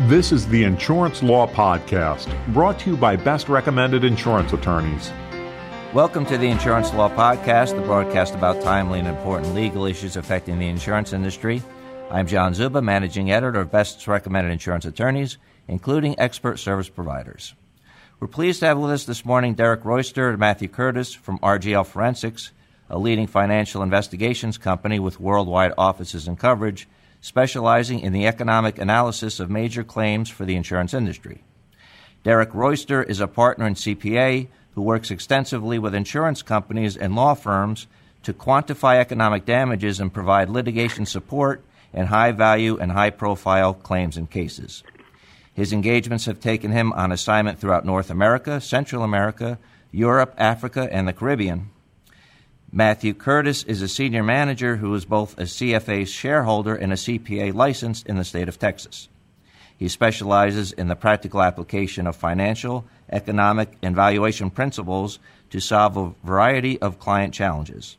This is the Insurance Law Podcast, brought to you by Best Recommended Insurance Attorneys. Welcome to the Insurance Law Podcast, the broadcast about timely and important legal issues affecting the insurance industry. I'm John Czuba, managing editor of Best Recommended Insurance Attorneys, including expert service providers. We're pleased to have with us this morning Derek Royster and Matthew Curtis from RGL Forensics, a leading financial investigations company with worldwide offices and coverage specializing in the economic analysis of major claims for the insurance industry. Derek Royster is a partner in CPA who works extensively with insurance companies and law firms to quantify economic damages and provide litigation support in high value and high profile claims and cases. His engagements have taken him on assignment throughout North America, Central America, Europe, Africa, and the Caribbean. Matthew Curtis is a senior manager who is both a CFA charterholder and a CPA licensed in the state of Texas. He specializes in the practical application of financial, economic, and valuation principles to solve a variety of client challenges.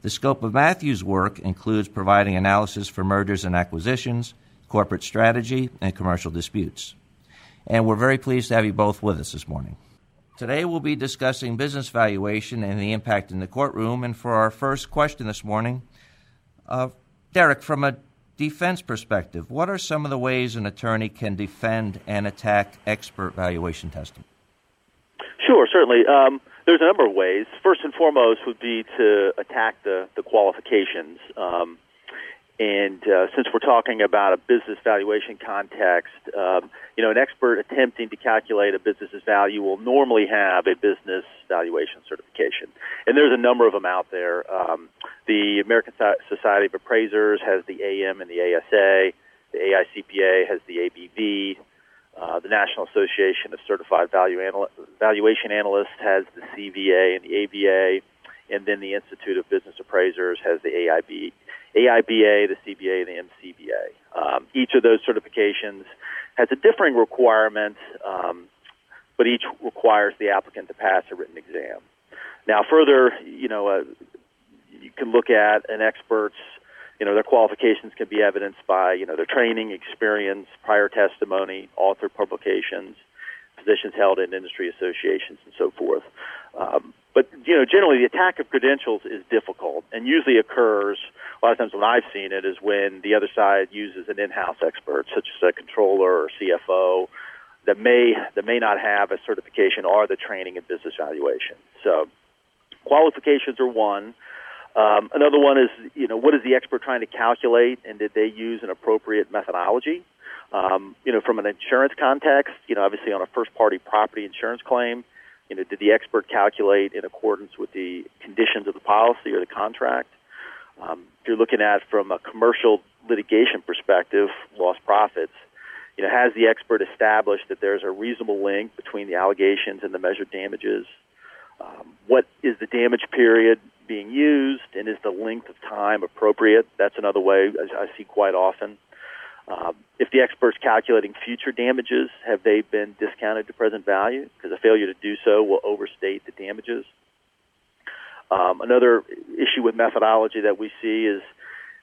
The scope of Matthew's work includes providing analysis for mergers and acquisitions, corporate strategy, and commercial disputes. And we're very pleased to have you both with us this morning. Today we'll be discussing business valuation and the impact in the courtroom. And for our first question this morning, uh, Derek, from a defense perspective, what are some of the ways an attorney can defend and attack expert valuation testing? Sure, certainly. Um, there's a number of ways. First and foremost would be to attack the, the qualifications. Um, and uh, since we're talking about a business valuation context, um, you know, an expert attempting to calculate a business's value will normally have a business valuation certification, and there's a number of them out there. Um, the American Society of Appraisers has the AM and the ASA. The AICPA has the ABV. Uh, the National Association of Certified Value Anal- Valuation Analysts has the CVA and the AVA, and then the Institute of Business Appraisers has the AIB. AIBA, the CBA, the MCBA. Um, each of those certifications has a differing requirement, um, but each requires the applicant to pass a written exam. Now, further, you know, uh, you can look at an expert's, you know, their qualifications can be evidenced by, you know, their training, experience, prior testimony, author publications, positions held in industry associations, and so forth. Um, but you know, generally, the attack of credentials is difficult and usually occurs. A lot of times, when I've seen it, is when the other side uses an in-house expert, such as a controller or CFO, that may that may not have a certification or the training in business valuation. So, qualifications are one. Um, another one is, you know, what is the expert trying to calculate, and did they use an appropriate methodology? Um, you know, from an insurance context, you know, obviously on a first-party property insurance claim, you know, did the expert calculate in accordance with the conditions of the policy or the contract? Um, if you're looking at from a commercial litigation perspective, lost profits, you know, has the expert established that there's a reasonable link between the allegations and the measured damages? Um, what is the damage period being used, and is the length of time appropriate? That's another way I see quite often. Um, if the expert's calculating future damages, have they been discounted to present value? Because a failure to do so will overstate the damages. Um, another issue with methodology that we see is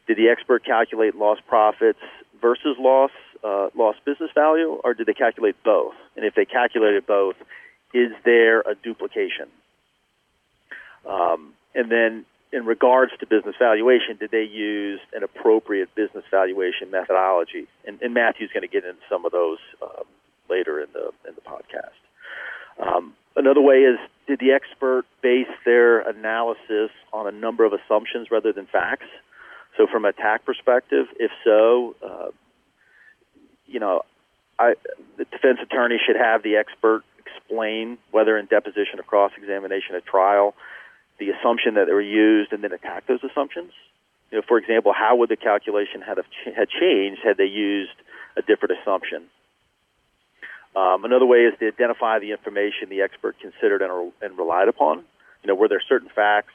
did the expert calculate lost profits versus loss uh, lost business value, or did they calculate both? And if they calculated both, is there a duplication? Um, and then in regards to business valuation, did they use an appropriate business valuation methodology? And, and Matthew's going to get into some of those um, later in the in the podcast. Um, another way is did the expert base their analysis on a number of assumptions rather than facts? So, from a tax perspective, if so, uh, you know, I, the defense attorney should have the expert explain whether in deposition or cross examination at trial the assumption that they were used and then attack those assumptions. You know, for example, how would the calculation have had changed had they used a different assumption? Um, another way is to identify the information the expert considered and, and relied upon. You know, were there certain facts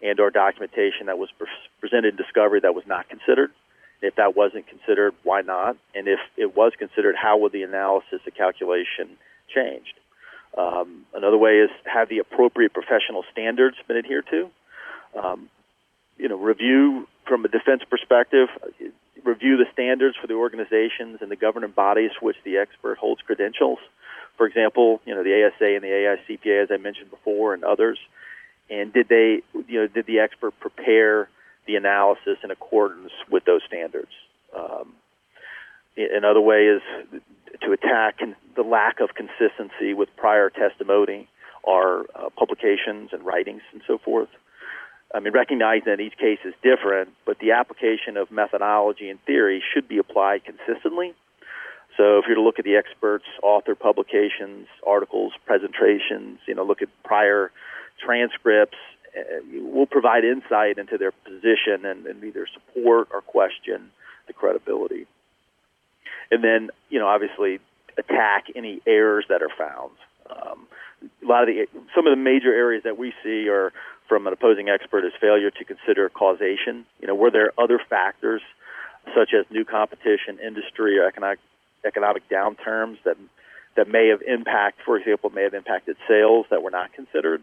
and or documentation that was pre- presented in discovery that was not considered? If that wasn't considered, why not? And if it was considered, how would the analysis, the calculation changed? Um, another way is have the appropriate professional standards been adhered to. Um, you know, review from a defense perspective. review the standards for the organizations and the governing bodies which the expert holds credentials. For example, you know the ASA and the AICPA, as I mentioned before, and others. And did they, you know, did the expert prepare the analysis in accordance with those standards? Um, another way is to attack the lack of consistency with prior testimony or uh, publications and writings and so forth. I mean, recognizing that each case is different, but the application of methodology and theory should be applied consistently. So if you're to look at the experts' author publications, articles, presentations, you know, look at prior transcripts, uh, will provide insight into their position and, and either support or question the credibility. And then, you know, obviously attack any errors that are found. Um, a lot of the some of the major areas that we see are from an opposing expert is failure to consider causation. You know, were there other factors such as new competition, industry, or economic economic downturns that that may have impact, for example, may have impacted sales that were not considered.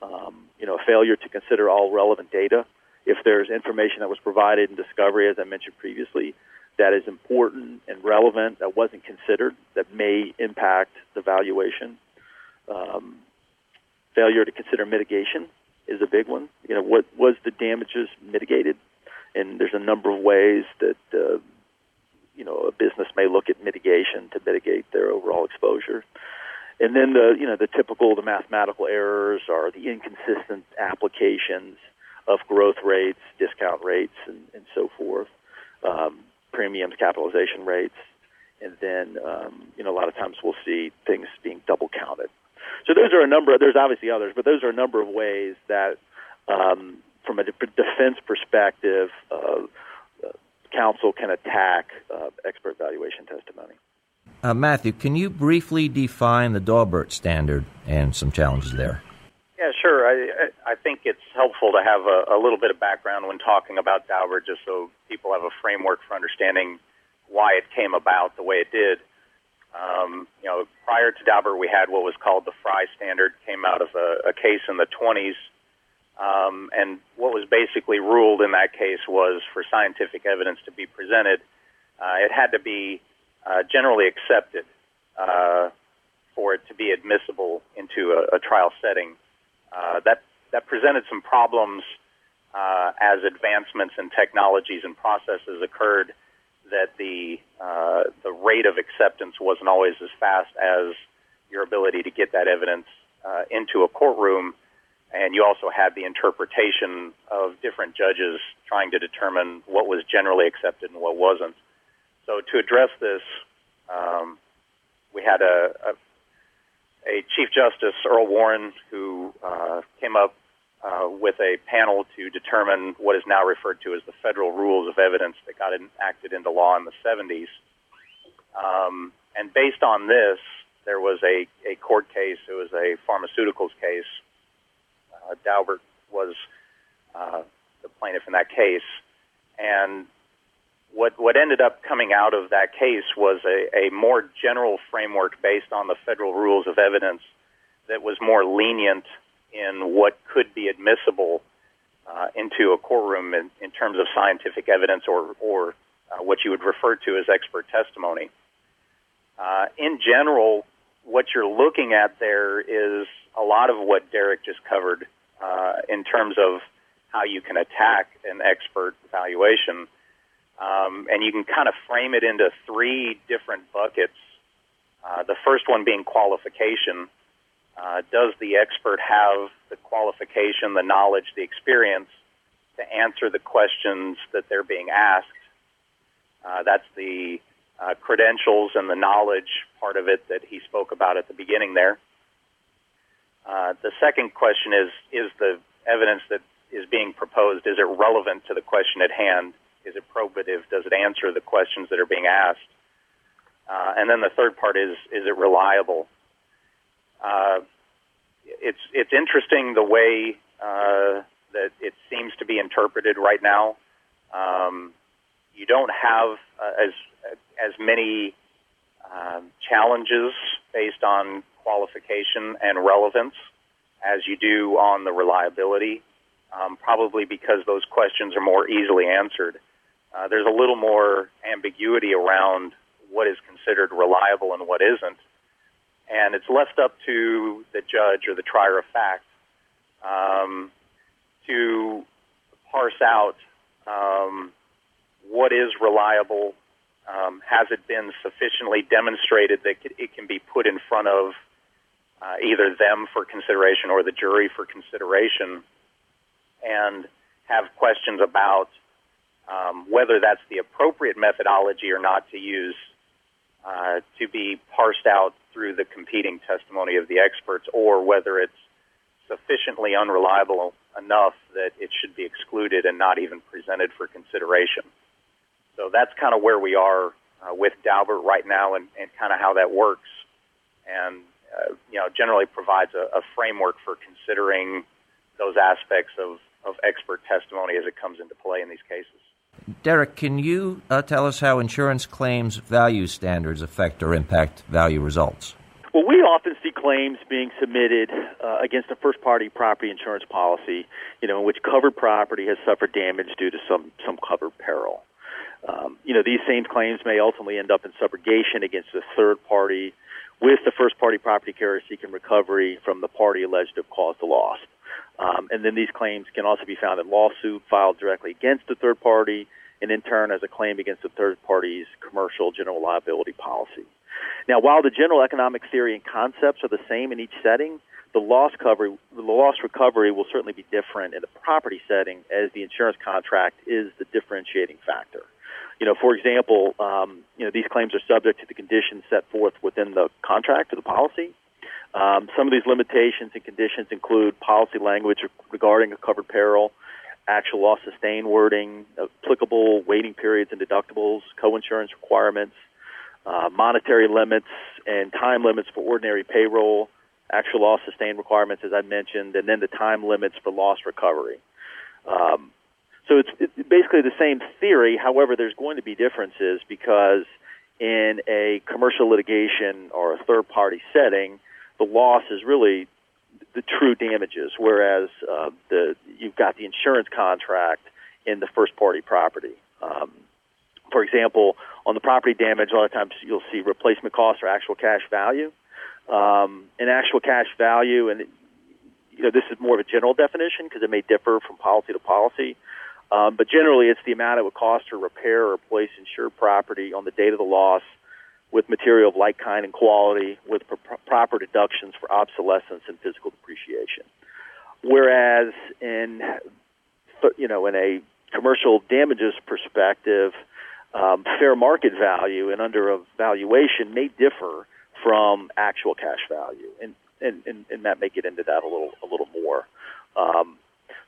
Um, you know, failure to consider all relevant data. If there's information that was provided in discovery, as I mentioned previously, that is important and relevant that wasn't considered that may impact the valuation. Um, failure to consider mitigation is a big one. You know, what was the damages mitigated? And there's a number of ways that uh, you know a business may look at mitigation to mitigate their overall exposure. And then the you know the typical the mathematical errors are the inconsistent applications of growth rates, discount rates, and, and so forth, um, premiums, capitalization rates, and then um, you know a lot of times we'll see things being double counted. So those are a number. There's obviously others, but those are a number of ways that, um, from a defense perspective, uh, counsel can attack uh, expert valuation testimony. Uh, Matthew, can you briefly define the Daubert standard and some challenges there? Yeah, sure. I, I think it's helpful to have a, a little bit of background when talking about Daubert, just so people have a framework for understanding why it came about the way it did. Um, you know, prior to Daubert, we had what was called the Frye Standard, came out of a, a case in the 20s. Um, and what was basically ruled in that case was for scientific evidence to be presented, uh, it had to be uh, generally accepted uh, for it to be admissible into a, a trial setting. Uh, that that presented some problems uh, as advancements in technologies and processes occurred that the uh, the rate of acceptance wasn't always as fast as your ability to get that evidence uh, into a courtroom, and you also had the interpretation of different judges trying to determine what was generally accepted and what wasn't. So to address this, um, we had a, a, a Chief Justice Earl Warren who uh, came up uh, with a panel to determine what is now referred to as the federal rules of evidence that got enacted into law in the 70s. Um, and based on this, there was a, a court case. It was a pharmaceuticals case. Uh, Daubert was uh, the plaintiff in that case. And what, what ended up coming out of that case was a, a more general framework based on the federal rules of evidence that was more lenient in what could be admissible uh, into a courtroom in, in, terms of scientific evidence or, or uh, what you would refer to as expert testimony. Uh, in general, what you're looking at there is a lot of what Derek just covered uh, in terms of how you can attack an expert evaluation. Um, and you can kind of frame it into three different buckets. Uh, the first one being qualification, uh, does the expert have the qualification, the knowledge, the experience to answer the questions that they're being asked? Uh, that's the uh, credentials and the knowledge part of it that he spoke about at the beginning there. Uh, the second question is Is the evidence that is being proposed, is it relevant to the question at hand? Is it probative? Does it answer the questions that are being asked? Uh, and then the third part is Is it reliable? uh, it's it's interesting the way uh, that it seems to be interpreted right now. Um, you don't have uh, as as many um, challenges based on qualification and relevance as you do on the reliability. Um, probably because those questions are more easily answered. Uh, there's a little more ambiguity around what is considered reliable and what isn't. And it's left up to the judge or the trier of fact um, to parse out um, what is reliable. Um, has it been sufficiently demonstrated that it can be put in front of uh, either them for consideration or the jury for consideration, and have questions about um, whether that's the appropriate methodology or not to use uh, to be parsed out through the competing testimony of the experts, or whether it's sufficiently unreliable enough that it should be excluded and not even presented for consideration. So that's kind of where we are uh, with Daubert right now and, and kind of how that works. And, uh, you know, generally provides a, a framework for considering those aspects of, of expert testimony as it comes into play in these cases. Derek, can you uh, tell us how insurance claims value standards affect or impact value results? Well, we often see claims being submitted uh, against a first party property insurance policy, you know, in which covered property has suffered damage due to some, some covered peril. Um, you know, these same claims may ultimately end up in subrogation against a third party with the first party property carrier seeking recovery from the party alleged to have caused the loss. Um, and then these claims can also be found in lawsuit filed directly against the third party and in turn as a claim against the third party's commercial general liability policy. Now, while the general economic theory and concepts are the same in each setting, the loss cover, the loss recovery will certainly be different in the property setting as the insurance contract is the differentiating factor. You know, for example, um, you know these claims are subject to the conditions set forth within the contract or the policy. Um, some of these limitations and conditions include policy language regarding a covered peril, actual loss sustained wording, applicable waiting periods and deductibles, coinsurance requirements, uh, monetary limits, and time limits for ordinary payroll, actual loss sustained requirements, as I mentioned, and then the time limits for loss recovery. Um, so it's, it's basically the same theory. However, there's going to be differences because in a commercial litigation or a third party setting, the loss is really the true damages, whereas uh, the you've got the insurance contract in the first party property. Um, for example, on the property damage, a lot of times you'll see replacement costs or actual cash value. Um, and actual cash value, and you know this is more of a general definition because it may differ from policy to policy. Um, but generally, it's the amount it would cost to repair or replace insured property on the date of the loss with material of like kind and quality with proper deductions for obsolescence and physical depreciation. Whereas in you know in a commercial damages perspective, um, fair market value and under a valuation may differ from actual cash value, and and, and, and that may get into that a little a little more. Um,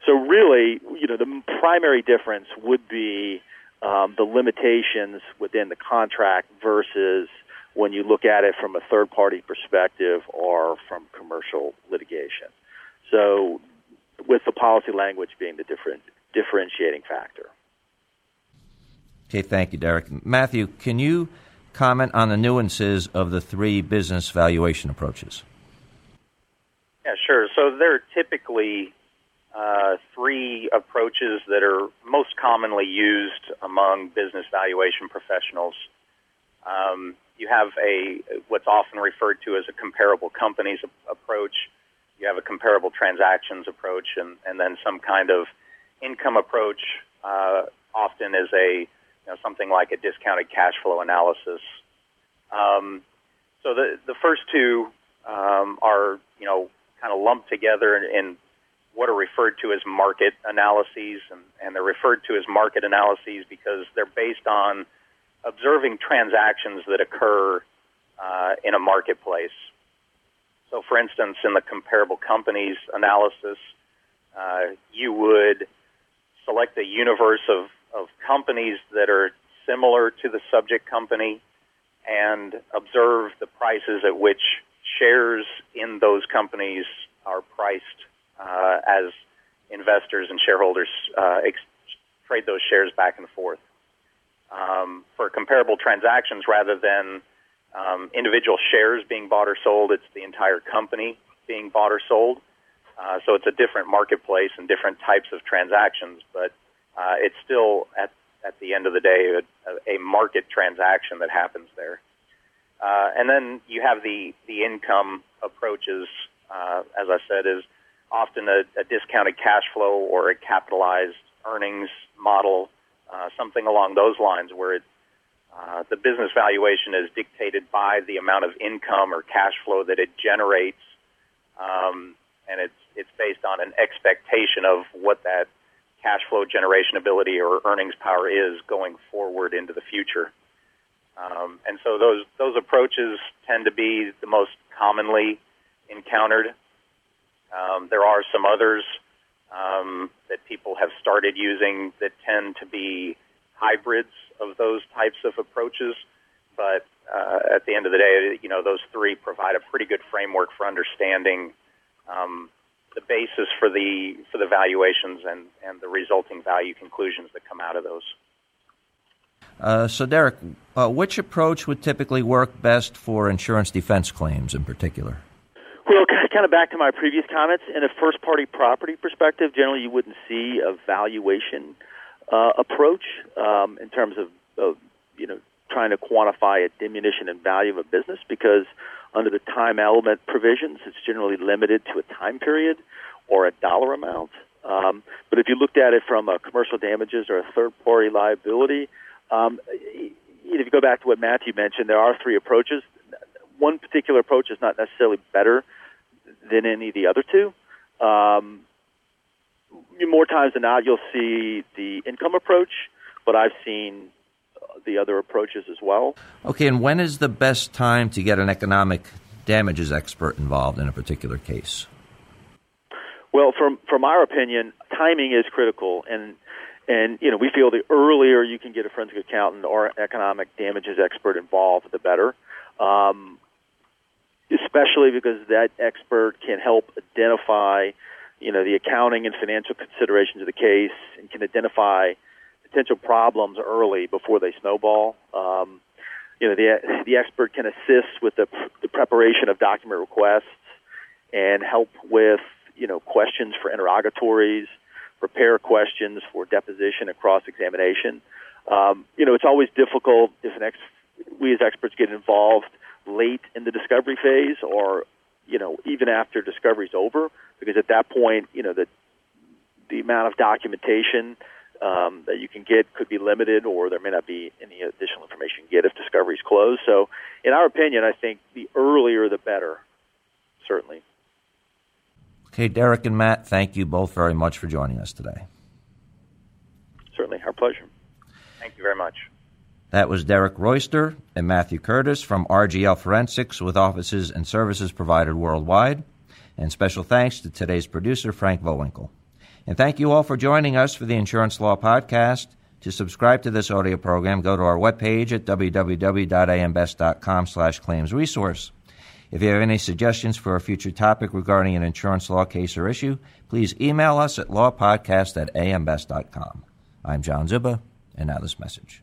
so really, you know, the primary difference would be um, the limitations within the contract versus when you look at it from a third party perspective or from commercial litigation. So, with the policy language being the different differentiating factor. Okay, thank you, Derek. Matthew, can you comment on the nuances of the three business valuation approaches? Yeah, sure. So there are typically uh, three approaches that are most commonly used among business valuation professionals. Um, you have a what's often referred to as a comparable companies approach. You have a comparable transactions approach, and, and then some kind of income approach. Uh, often is a you know, something like a discounted cash flow analysis. Um, so the the first two um, are you know kind of lumped together in, in what are referred to as market analyses, and, and they're referred to as market analyses because they're based on observing transactions that occur uh, in a marketplace. So, for instance, in the comparable companies analysis, uh, you would select a universe of, of companies that are similar to the subject company and observe the prices at which shares in those companies are priced uh, as investors and shareholders uh, ex- trade those shares back and forth. Um, for comparable transactions, rather than um, individual shares being bought or sold, it's the entire company being bought or sold. Uh, so it's a different marketplace and different types of transactions, but uh, it's still at at the end of the day a, a market transaction that happens there. Uh, and then you have the the income approaches. Uh, as I said, is often a, a, discounted cash flow or a capitalized earnings model, uh, something along those lines, where it, uh, the business valuation is dictated by the amount of income or cash flow that it generates, um, and it's it's based on an expectation of what that cash flow generation ability or earnings power is going forward into the future. Um, and so those those approaches tend to be the most commonly encountered. Um, there are some others um, that people have started using that tend to be hybrids of those types of approaches. But uh, at the end of the day, you know, those three provide a pretty good framework for understanding um, the basis for the for the valuations and, and the resulting value conclusions that come out of those. Uh, so, Derek, uh, which approach would typically work best for insurance defense claims in particular? Well, kind of back to my previous comments, in a first party property perspective, generally you wouldn't see a valuation uh, approach um, in terms of, of, you know, trying to quantify a diminution in value of a business because under the time element provisions, it's generally limited to a time period or a dollar amount. Um, but if you looked at it from a commercial damages or a third party liability, um, if you go back to what Matthew mentioned, there are three approaches. One particular approach is not necessarily better than any of the other two. Um, more times than not, you'll see the income approach, but I've seen the other approaches as well. Okay, and when is the best time to get an economic damages expert involved in a particular case? Well, from from our opinion, timing is critical, and and you know we feel the earlier you can get a forensic accountant or economic damages expert involved, the better. Um, especially because that expert can help identify, you know, the accounting and financial considerations of the case, and can identify potential problems early before they snowball. Um, you know, the the expert can assist with the, the preparation of document requests and help with you know questions for interrogatories, prepare questions for deposition and cross examination. Um, you know, it's always difficult if an ex we as experts get involved late in the discovery phase or you know even after discovery's over because at that point you know the the amount of documentation um, that you can get could be limited, or there may not be any additional information you get if discovery is closed. So, in our opinion, I think the earlier the better, certainly. Okay, Derek and Matt, thank you both very much for joining us today. Certainly, our pleasure. Thank you very much. That was Derek Royster and Matthew Curtis from RGL Forensics with offices and services provided worldwide. And special thanks to today's producer, Frank Vowinkle. And thank you all for joining us for the Insurance Law Podcast. To subscribe to this audio program, go to our webpage at www.ambest.com slash claims resource. If you have any suggestions for a future topic regarding an insurance law case or issue, please email us at lawpodcast at ambest.com. I'm John Czuba, and now this message.